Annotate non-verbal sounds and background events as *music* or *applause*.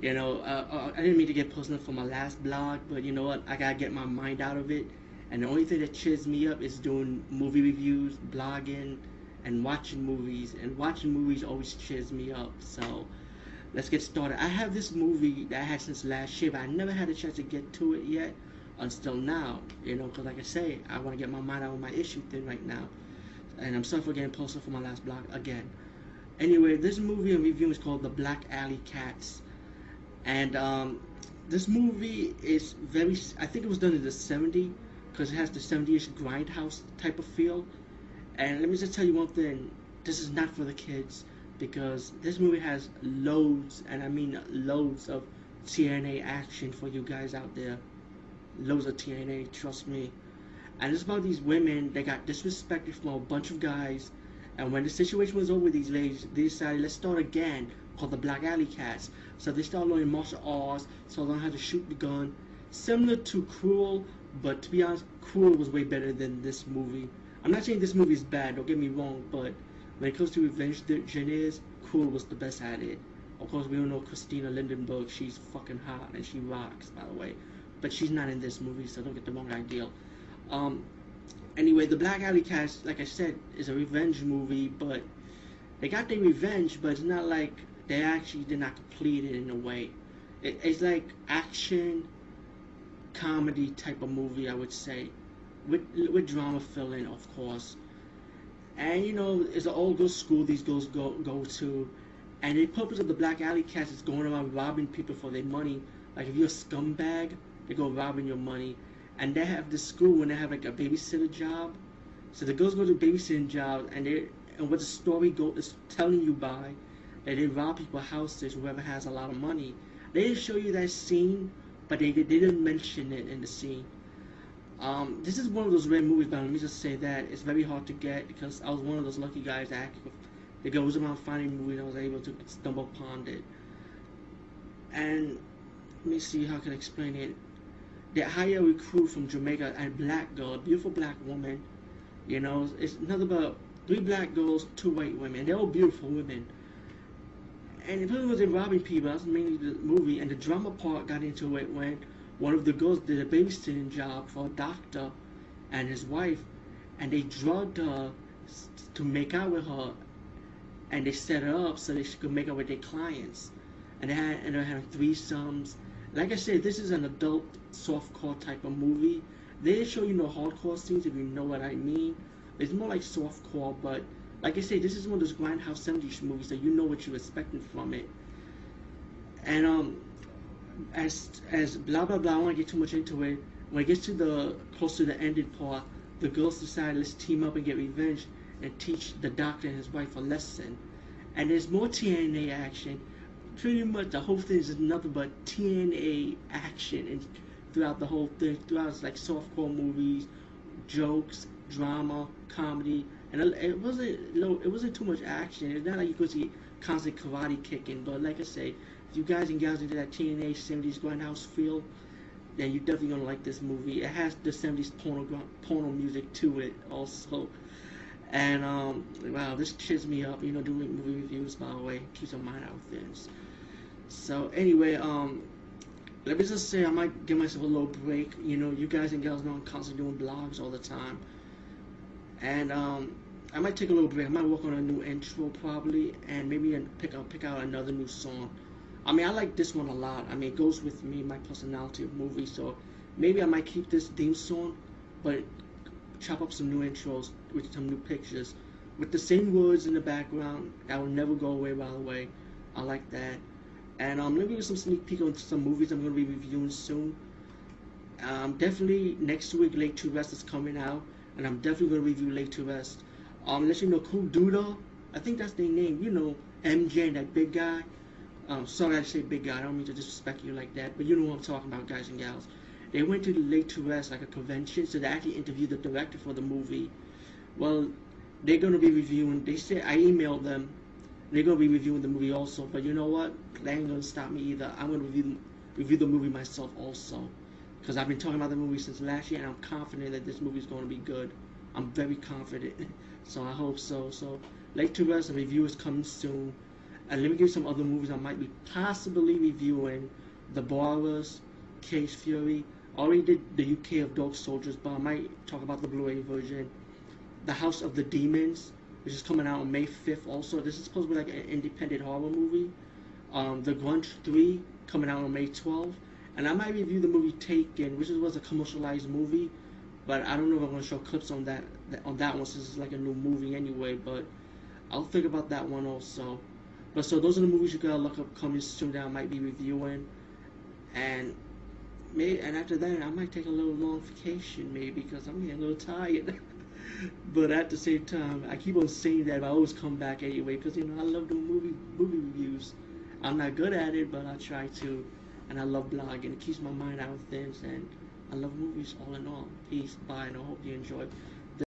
You know, uh, uh, I didn't mean to get personal for my last blog, but you know what? I gotta get my mind out of it. And the only thing that cheers me up is doing movie reviews, blogging, and watching movies. And watching movies always cheers me up. So let's get started. I have this movie that I had since last year, but I never had a chance to get to it yet until now. You know, because like I say, I want to get my mind out of my issue thing right now. And I'm sorry for getting personal for my last blog again. Anyway, this movie I'm reviewing is called The Black Alley Cats and um, this movie is very. I think it was done in the '70s because it has the '70s grindhouse type of feel. And let me just tell you one thing: this is not for the kids because this movie has loads, and I mean loads of TNA action for you guys out there. Loads of TNA, trust me. And it's about these women that got disrespected from a bunch of guys. And when the situation was over these ladies, they decided let's start again called the Black Alley Cats. So they start learning martial arts, so learn how to shoot the gun. Similar to Cruel, but to be honest, Cruel was way better than this movie. I'm not saying this movie is bad, don't get me wrong, but when it comes to revenge the genres, Cruel was the best at it. Of course, we all know Christina Lindberg, she's fucking hot and she rocks, by the way. But she's not in this movie, so don't get the wrong idea. Um, anyway, the Black Alley Cats, like I said, is a revenge movie, but they got their revenge, but it's not like they actually did not complete it in a way. It, it's like action, comedy type of movie, I would say, with with drama filling, of course. And you know, it's an old girls' school these girls go go to, and the purpose of the Black Alley Cats is going around robbing people for their money. Like if you're a scumbag, they go robbing your money, and they have the school when they have like a babysitter job. So the girls go to babysitting jobs, and they and what the story go is telling you by they rob people's houses, whoever has a lot of money. They didn't show you that scene, but they, they didn't mention it in the scene. Um, this is one of those rare movies, but let me just say that it's very hard to get because I was one of those lucky guys that that goes around finding movies and I was able to stumble upon it. And let me see how I can explain it. They hire a recruit from Jamaica, a black girl, a beautiful black woman. You know, it's nothing but three black girls, two white women. They're all beautiful women and it was in robbing people. That's mainly the movie, and the drama part got into it when one of the girls did a babysitting job for a doctor and his wife, and they drugged her to make out with her, and they set her up so that she could make out with their clients, and they had and they had threesomes. Like I said, this is an adult softcore type of movie. They didn't show you no hardcore scenes, if you know what I mean. It's more like softcore, but like I say, this is one of those grindhouse 70s movies that you know what you're expecting from it. And um, as as blah blah blah, I don't want to get too much into it. When it gets to the close to the ending part, the girls decide let's team up and get revenge and teach the doctor and his wife a lesson. And there's more TNA action. Pretty much the whole thing is nothing but TNA action and throughout the whole thing. Throughout it's like softcore movies, jokes, drama, comedy, and it wasn't no, it wasn't too much action. It's not like you could see constant karate kicking, but like I say, if you guys and gals into that teenage '70s grindhouse feel, then you're definitely gonna like this movie. It has the '70s porno porno music to it also. And um, wow, this cheers me up. You know, doing movie reviews by the way keeps your mind out of things. So anyway, um, let me just say I might give myself a little break. You know, you guys and gals know I'm constantly doing blogs all the time and um, I might take a little break. I might work on a new intro probably, and maybe pick out pick out another new song. I mean, I like this one a lot. I mean, it goes with me, my personality of movie. So maybe I might keep this theme song, but chop up some new intros with some new pictures, with the same words in the background. That will never go away. By the way, I like that. And um, let me give you some sneak peek on some movies I'm gonna be reviewing soon. Um, definitely next week, Laid to Rest is coming out, and I'm definitely gonna review Laid to Rest. Um, let you know, Cool Duda, I think that's their name. You know, MJ and that big guy. Um, sorry I say big guy. I don't mean to disrespect you like that, but you know what I'm talking about, guys and gals. They went to Laid to Rest like a convention, so they actually interviewed the director for the movie. Well, they're gonna be reviewing. They said I emailed them. They're gonna be reviewing the movie also, but you know what? That ain't gonna stop me either. I'm gonna review review the movie myself also, because I've been talking about the movie since last year, and I'm confident that this movie is gonna be good. I'm very confident, *laughs* so I hope so. So, Laid to Rest, the review is coming soon. And let me give you some other movies I might be possibly reviewing: The Borrowers, Case Fury. I already did the UK of Dog Soldiers, but I might talk about the Blu-ray version. The House of the Demons, which is coming out on May 5th. Also, this is supposed to be like an independent horror movie. Um, the Grudge 3 coming out on May 12th, and I might review the movie Taken, which was a commercialized movie, but I don't know if I'm gonna show clips on that on that one since it's like a new movie anyway. But I'll think about that one also. But so those are the movies you gotta look up coming soon that I might be reviewing, and maybe and after that I might take a little long vacation maybe because I'm getting a little tired. *laughs* but at the same time, I keep on saying that, but I always come back anyway because you know I love doing movie movie reviews. I'm not good at it, but I try to, and I love blogging. It keeps my mind out of things, and I love movies all in all. Peace, bye, and I hope you enjoy.